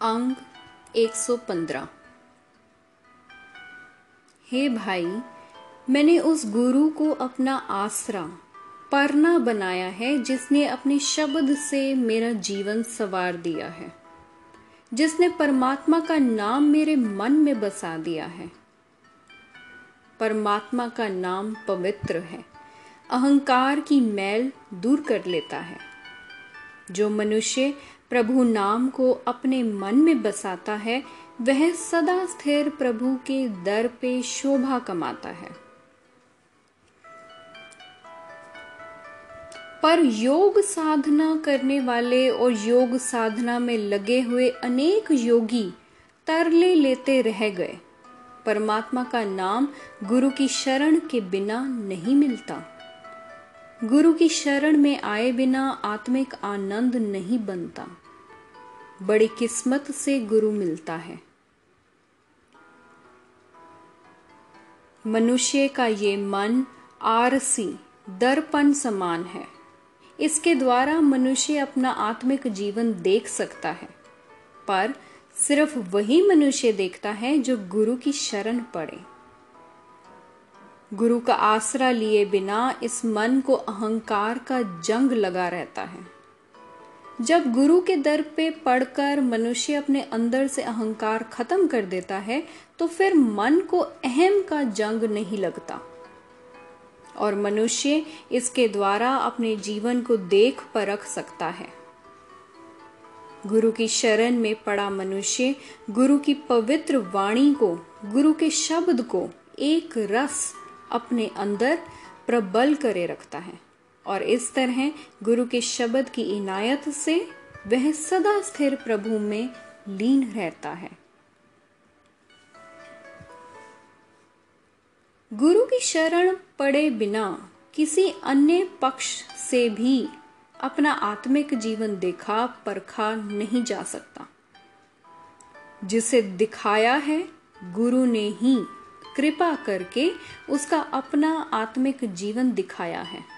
अंग 115 हे भाई, मैंने उस गुरु को अपना आसरा, परना बनाया है जिसने अपने शब्द से मेरा जीवन सवार दिया है, जिसने परमात्मा का नाम मेरे मन में बसा दिया है। परमात्मा का नाम पवित्र है, अहंकार की मैल दूर कर लेता है। जो मनुष्य प्रभु नाम को अपने मन में बसाता है, वह सदा स्थिर प्रभु के दर पे शोभा कमाता है। पर योग साधना करने वाले और योग साधना में लगे हुए अनेक योगी तरले लेते रह गए। परमात्मा का नाम गुरु की शरण के बिना नहीं मिलता। गुरु की शरण में आए बिना आत्मिक आनंद नहीं बनता। बड़ी किस्मत से गुरु मिलता है। मनुष्य का ये मन आरसी, दर्पण समान है। इसके द्वारा मनुष्य अपना आत्मिक जीवन देख सकता है, पर सिर्फ़ वही मनुष्य देखता है जो गुरु की शरण पड़े। गुरु का आसरा लिए बिना इस मन को अहंकार का जंग लगा रहता है। जब गुरु के दर पे पढ़कर मनुष्य अपने अंदर से अहंकार खत्म कर देता है तो फिर मन को अहम का जंग नहीं लगता। और मनुष्य इसके द्वारा अपने जीवन को देख परख सकता है। गुरु की शरण में पड़ा मनुष्य गुरु की पवित्र वाणी को, गुरु के शब्द को एक रस अपने अंदर प्रबल करे रखता है। और इस तरह गुरु के शब्द की इनायत से वह सदा स्थिर प्रभु में लीन रहता है। गुरु की शरण पड़े बिना किसी अन्य पक्ष से भी अपना आत्मिक जीवन देखा परखा नहीं जा सकता। जिसे दिखाया है, गुरु ने ही कृपा करके उसका अपना आत्मिक जीवन दिखाया है।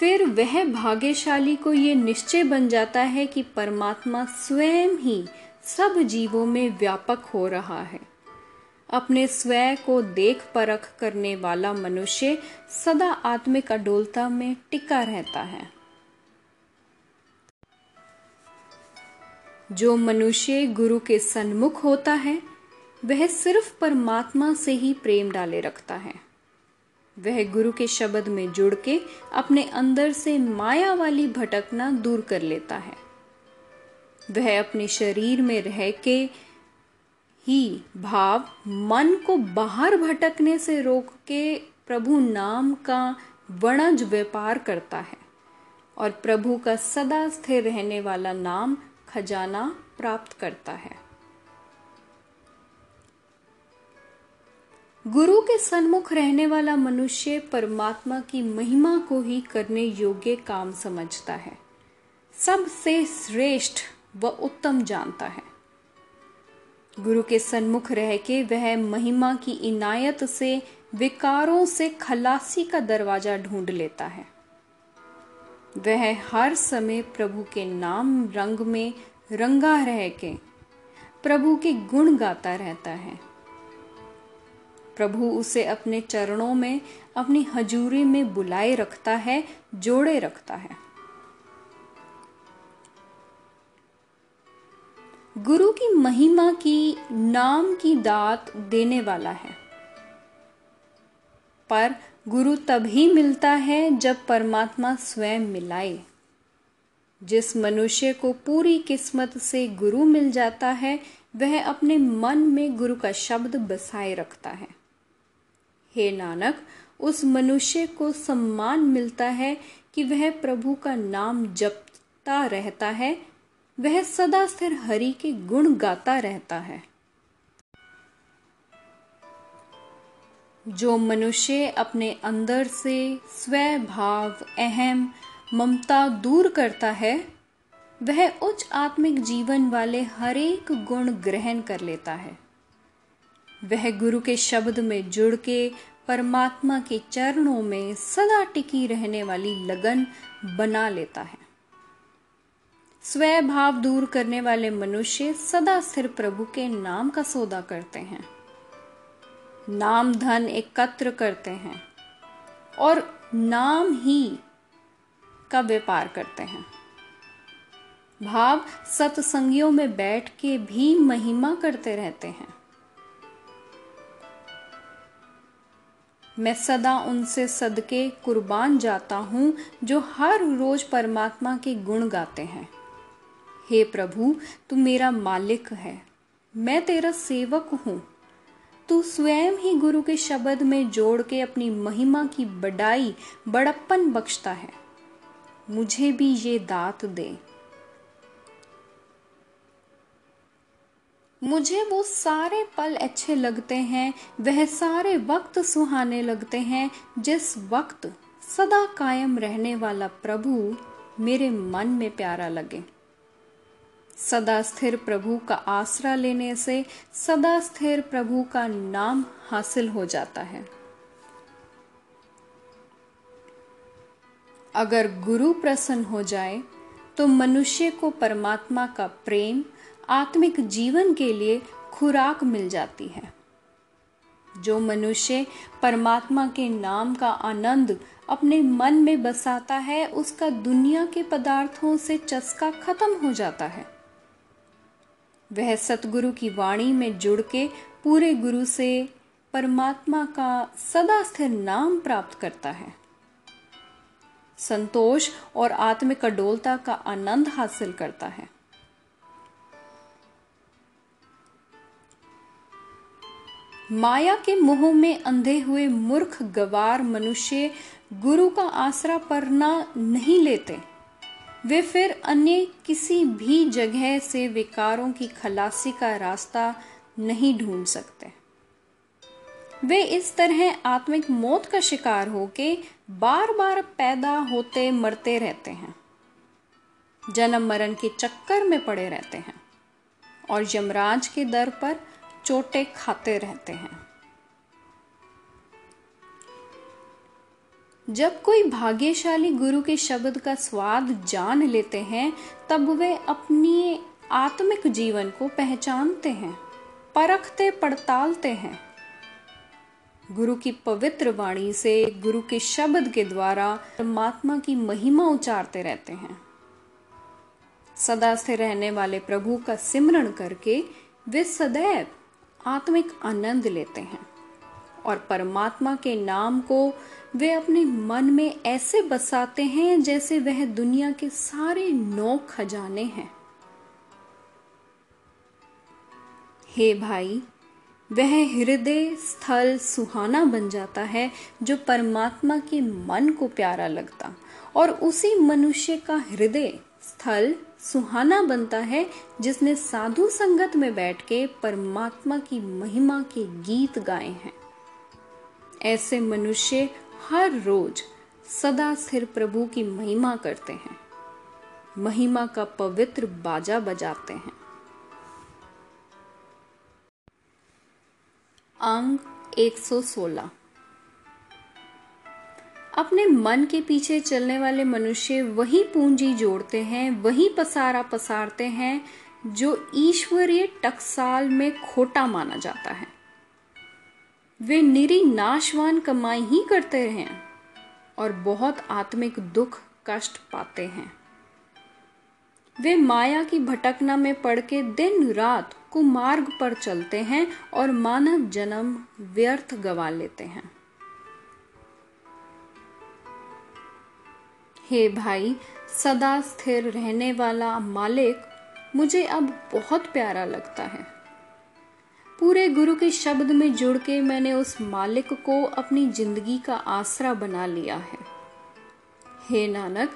फिर वह भाग्यशाली को ये निश्चय बन जाता है कि परमात्मा स्वयं ही सब जीवों में व्यापक हो रहा है। अपने स्वयं को देख परख करने वाला मनुष्य सदा आत्मिक अडोलता में टिका रहता है। जो मनुष्य गुरु के सन्मुख होता है, वह सिर्फ़ परमात्मा से ही प्रेम डाले रखता है। वह गुरु के शब्द में जुड़ के अपने अंदर से माया वाली भटकना दूर कर लेता है। वह अपने शरीर में रह के ही भाव मन को बाहर भटकने से रोक के प्रभु नाम का वणज व्यापार करता है और प्रभु का सदा स्थिर रहने वाला नाम खजाना प्राप्त करता है। गुरु के सन्मुख रहने वाला मनुष्य परमात्मा की महिमा को ही करने योग्य काम समझता है। सबसे श्रेष्ठ व उत्तम जानता है। गुरु के सन्मुख रह के वह महिमा की इनायत से, विकारों से खलासी का दरवाज़ा ढूंढ लेता है। वह हर समय प्रभु के नाम रंग में रंगा रह के, प्रभु के गुण गाता रहता है। प्रभु उसे अपने चरणों में, अपनी हजूरी में बुलाए रखता है, जोड़े रखता है। गुरु की महिमा की, नाम की दात देने वाला है। पर गुरु तभी मिलता है जब परमात्मा स्वयं मिलाए। जिस मनुष्य को पूरी किस्मत से गुरु मिल जाता है, वह अपने मन में गुरु का शब्द बसाए रखता है। हे नानक, उस मनुष्य को सम्मान मिलता है कि वह प्रभु का नाम जपता रहता है, वह सदा स्थिर हरि के गुण गाता रहता है। जो मनुष्य अपने अंदर से स्वभाव, अहम, ममता दूर करता है, वह उच्च आत्मिक जीवन वाले हरेक गुण ग्रहण कर लेता है। वह गुरु के शब्द में जुड़ के परमात्मा के चरणों में सदा टिकी रहने वाली लगन बना लेता है। स्वय भाव दूर करने वाले मनुष्य सदा स्थिर प्रभु के नाम का सौदा करते हैं। नाम धन एकत्र करते हैं और नाम ही का व्यापार करते हैं। भाव सत्संगियों में बैठ के भी महिमा करते रहते हैं। मैं सदा उनसे सदके कुर्बान जाता हूँ, जो हर रोज परमात्मा के गुण गाते हैं। हे प्रभु, तू मेरा मालिक है। मैं तेरा सेवक हूँ। तू स्वयं ही गुरु के शब्द में जोड़ के अपनी महिमा की बड़ाई, बड़प्पन बख्शता है। मुझे भी ये दात दे। मुझे वो सारे पल अच्छे लगते हैं, वह सारे वक्त सुहाने लगते हैं, जिस वक्त सदा कायम रहने वाला प्रभु मेरे मन में प्यारा लगे। सदा स्थिर प्रभु का आसरा लेने से सदा स्थिर प्रभु का नाम हासिल हो जाता है। अगर गुरु प्रसन्न हो जाए तो मनुष्य को परमात्मा का प्रेम आत्मिक जीवन के लिए खुराक मिल जाती है। जो मनुष्य परमात्मा के नाम का आनंद अपने मन में बसाता है, उसका दुनिया के पदार्थों से चस्का खत्म हो जाता है। वह सतगुरु की वाणी में जुड़ के पूरे गुरु से परमात्मा का सदा स्थिर नाम प्राप्त करता है। संतोष और आत्मिक अडोलता का आनंद हासिल करता है। माया के मोह में अंधे हुए मूर्ख, गवार मनुष्य गुरु का आसरा परना नहीं लेते। वे फिर अन्य किसी भी जगह से विकारों की खलासी का रास्ता नहीं ढूंढ सकते। वे इस तरह आत्मिक मौत का शिकार होके बार बार पैदा होते मरते रहते हैं। जन्म मरण के चक्कर में पड़े रहते हैं और यमराज के दर पर चोटे खाते रहते हैं। जब कोई भाग्यशाली गुरु के शब्द का स्वाद जान लेते हैं, तब वे अपनी आत्मिक जीवन को पहचानते हैं, परखते, पड़तालते हैं। गुरु की पवित्र वाणी से गुरु के शब्द के द्वारा परमात्मा की महिमा उचारते रहते हैं। सदा से रहने वाले प्रभु का सिमरण करके वे सदैव आत्मिक आनंद लेते हैं और परमात्मा के नाम को वे अपने मन में ऐसे बसाते हैं जैसे वह दुनिया के सारे नौ खजाने हैं। हे भाई, वह हृदय स्थल सुहाना बन जाता है जो परमात्मा के मन को प्यारा लगता और उसी मनुष्य का हृदय स्थल सुहाना बनता है जिसने साधु संगत में बैठ के परमात्मा की महिमा के गीत गाए हैं। ऐसे मनुष्य हर रोज सदा स्थिर प्रभु की महिमा करते हैं। महिमा का पवित्र बाजा बजाते हैं। अंग 116 अपने मन के पीछे चलने वाले मनुष्य वही पूंजी जोड़ते हैं, वही पसारा पसारते हैं, जो ईश्वरीय टकसाल में खोटा माना जाता है। वे निरी नाशवान कमाई ही करते हैं और बहुत आत्मिक दुख कष्ट पाते हैं। वे माया की भटकना में पड़ के दिन रात कुमार्ग पर चलते हैं और मानव जन्म व्यर्थ गवा लेते हैं। हे भाई, सदा स्थिर रहने वाला मालिक मुझे अब बहुत प्यारा लगता है। पूरे गुरु के शब्द में जुड़ के मैंने उस मालिक को अपनी ज़िंदगी का आसरा बना लिया है। हे नानक,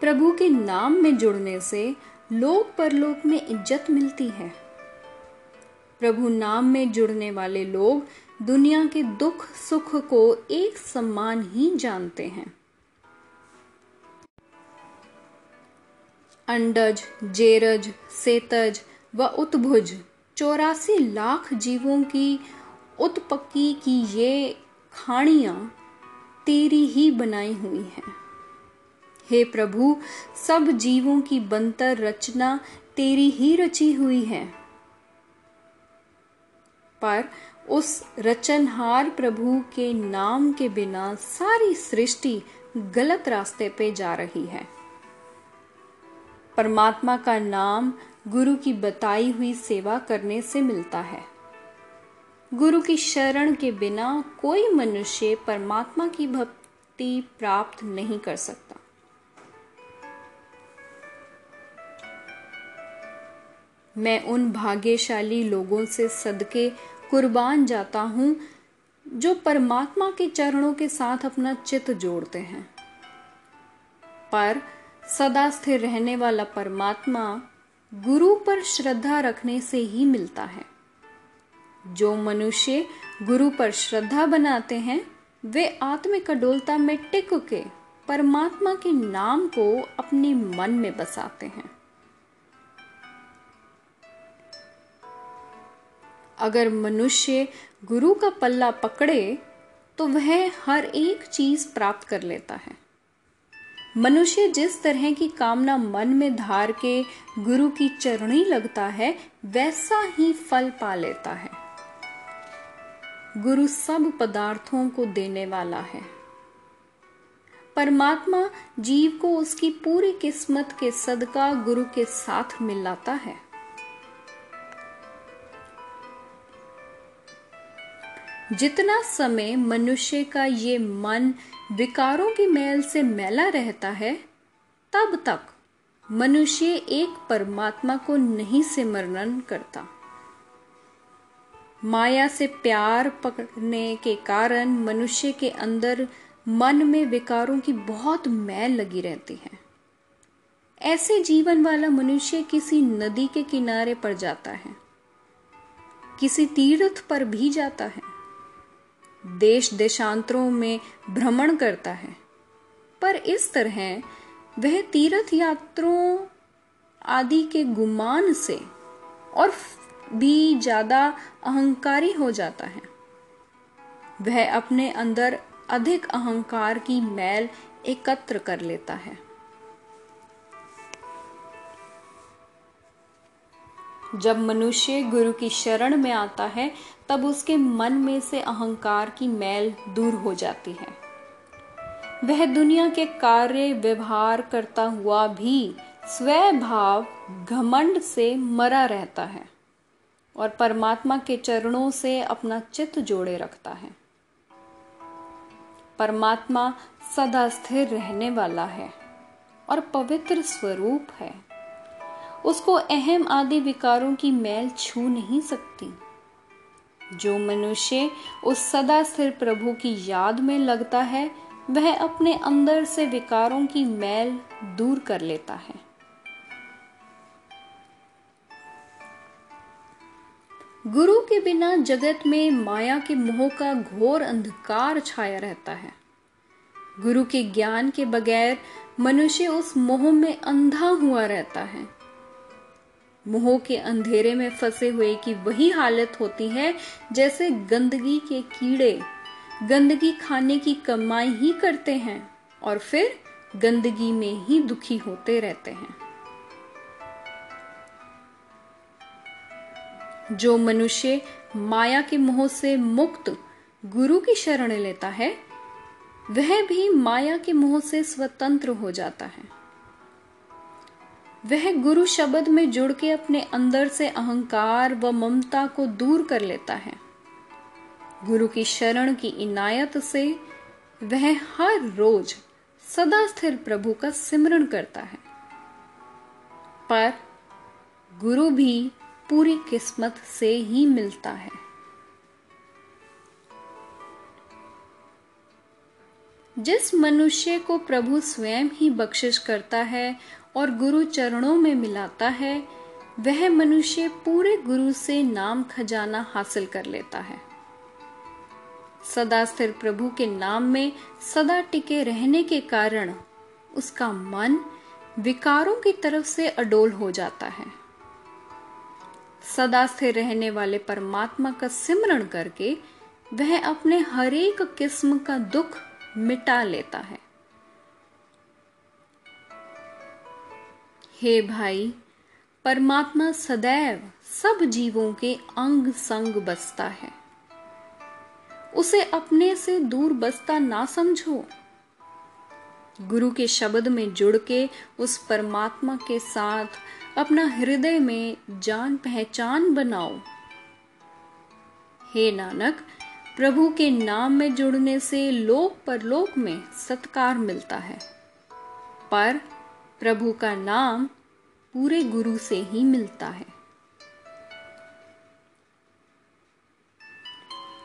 प्रभु के नाम में जुड़ने से लोक परलोक में इज़्ज़त मिलती है। प्रभु नाम में जुड़ने वाले लोग दुनिया के दुख सुख को एक समान ही जानते हैं। अंडज, जेरज, सेतज व उत्भुज। चौरासी लाख जीवों की उत्पक्की की ये खाणियाँ तेरी ही बनाई हुई हैं। हे प्रभु, सब जीवों की बनतर रचना तेरी ही रची हुई है। पर उस रचनहार प्रभु के नाम के बिना सारी सृष्टि गलत रास्ते पे जा रही है। परमात्मा का नाम गुरु की बताई हुई सेवा करने से मिलता है। गुरु की शरण के बिना कोई मनुष्य परमात्मा की भक्ति प्राप्त नहीं कर सकता। मैं उन भाग्यशाली लोगों से सदके कुर्बान जाता हूँ, जो परमात्मा के चरणों के साथ अपना चित जोड़ते हैं। पर सदा स्थिर रहने वाला परमात्मा गुरु पर श्रद्धा रखने से ही मिलता है। जो मनुष्य गुरु पर श्रद्धा बनाते हैं, वे आत्मिक अडोलता में टिक के परमात्मा के नाम को अपने मन में बसाते हैं। अगर मनुष्य गुरु का पल्ला पकड़े तो वह हर एक चीज़ प्राप्त कर लेता है। मनुष्य जिस तरह की कामना मन में धार के गुरु की चरणी लगता है, वैसा ही फल पा लेता है। गुरु सब पदार्थों को देने वाला है। परमात्मा जीव को उसकी पूरी किस्मत के सदका गुरु के साथ मिलाता है। जितना समय मनुष्य का ये मन विकारों की मैल से मैला रहता है, तब तक मनुष्य एक परमात्मा को नहीं सिमरन करता। माया से प्यार पकड़ने के कारण मनुष्य के अंदर मन में विकारों की बहुत मैल लगी रहती है। ऐसे जीवन वाला मनुष्य किसी नदी के किनारे पर जाता है, किसी तीर्थ पर भी जाता है। देश देशांतरों में भ्रमण करता है। पर इस तरह वह तीर्थ यात्रों आदि के गुमान से और भी ज़्यादा अहंकारी हो जाता है। वह अपने अंदर अधिक अहंकार की मैल एकत्र कर लेता है। जब मनुष्य गुरु की शरण में आता है तब उसके मन में से अहंकार की मैल दूर हो जाती है। वह दुनिया के कार्य व्यवहार करता हुआ भी स्वभाव घमंड से मरा रहता है और परमात्मा के चरणों से अपना चित्त जोड़े रखता है। परमात्मा सदा स्थिर रहने वाला है और पवित्र स्वरूप है। उसको अहम आदि विकारों की मैल छू नहीं सकती। जो मनुष्य उस सदा स्थिर प्रभु की याद में लगता है, वह अपने अंदर से विकारों की मैल दूर कर लेता है। गुरु के बिना जगत में माया के मोह का घोर अंधकार छाया रहता है। गुरु के ज्ञान के बगैर मनुष्य उस मोह में अंधा हुआ रहता है। मोह के अंधेरे में फंसे हुए की वही हालत होती है जैसे गंदगी के कीड़े। गंदगी खाने की कमाई ही करते हैं और फिर गंदगी में ही दुखी होते रहते हैं। जो मनुष्य माया के मोह से मुक्त गुरु की शरण लेता है, वह भी माया के मोह से स्वतंत्र हो जाता है। वह गुरु शब्द में जुड़ के अपने अंदर से अहंकार व ममता को दूर कर लेता है। गुरु की शरण की इनायत से वह हर रोज सदा स्थिर प्रभु का सिमरण करता है। पर गुरु भी पूरी किस्मत से ही मिलता है। जिस मनुष्य को प्रभु स्वयं ही बख्शिश करता है और गुरु चरणों में मिलाता है, वह मनुष्य पूरे गुरु से नाम खजाना हासिल कर लेता है। सदा स्थिर प्रभु के नाम में सदा टिके रहने के कारण उसका मन विकारों की तरफ़ से अडोल हो जाता है। सदा स्थिर रहने वाले परमात्मा का सिमरण करके वह अपने हरेक किस्म का दुख मिटा लेता है। हे भाई, परमात्मा सदैव सब जीवों के अंग संग बसता है। उसे अपने से दूर बसता ना समझो। गुरु के शब्द में जुड़ के उस परमात्मा के साथ अपना हृदय में जान पहचान बनाओ। हे नानक प्रभु के नाम में जुड़ने से लोक परलोक में सत्कार मिलता है। पर प्रभु का नाम पूरे गुरु से ही मिलता है।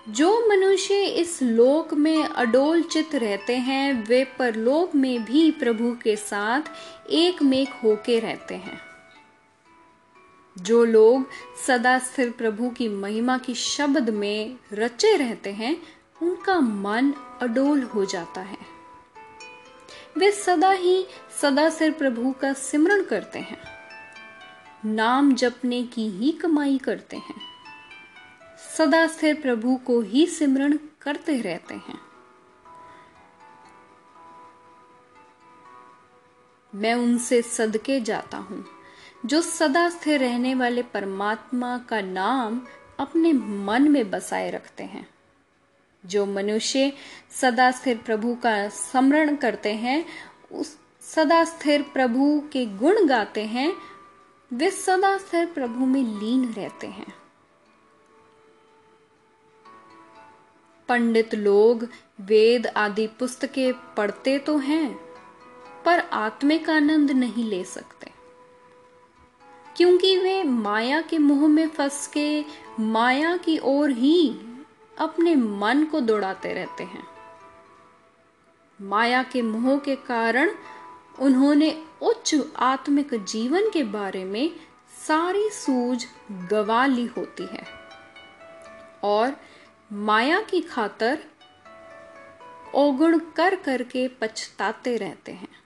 जो मनुष्य इस लोक में अडोल चित रहते हैं, वे परलोक में भी प्रभु के साथ एक मेक होके रहते हैं। जो लोग सदा स्थिर प्रभु की महिमा की शब्द में रचे रहते हैं, उनका मन अडोल हो जाता है। वे सदा ही सदा सिर प्रभु का सिमरण करते हैं। नाम जपने की ही कमाई करते हैं। सदा स्थिर प्रभु को ही सिमरण करते रहते हैं। मैं उनसे सदके जाता हूँ। जो सदा स्थिर रहने वाले परमात्मा का नाम अपने मन में बसाए रखते हैं। जो मनुष्य सदा स्थिर प्रभु का स्मरण करते हैं, उस सदा स्थिर प्रभु के गुण गाते हैं, वे सदा स्थिर प्रभु में लीन रहते हैं। पंडित लोग वेद आदि पुस्तकें पढ़ते तो हैं, पर आत्मिक आनंद नहीं ले सकते। क्योंकि वे माया के मुँह में फंस के माया की ओर ही अपने मन को दौड़ाते रहते हैं। माया के मोह के कारण उन्होंने उच्च आत्मिक जीवन के बारे में सारी सूझ गवा ली होती है। और माया की खातर ओगुण कर करके पछताते रहते हैं।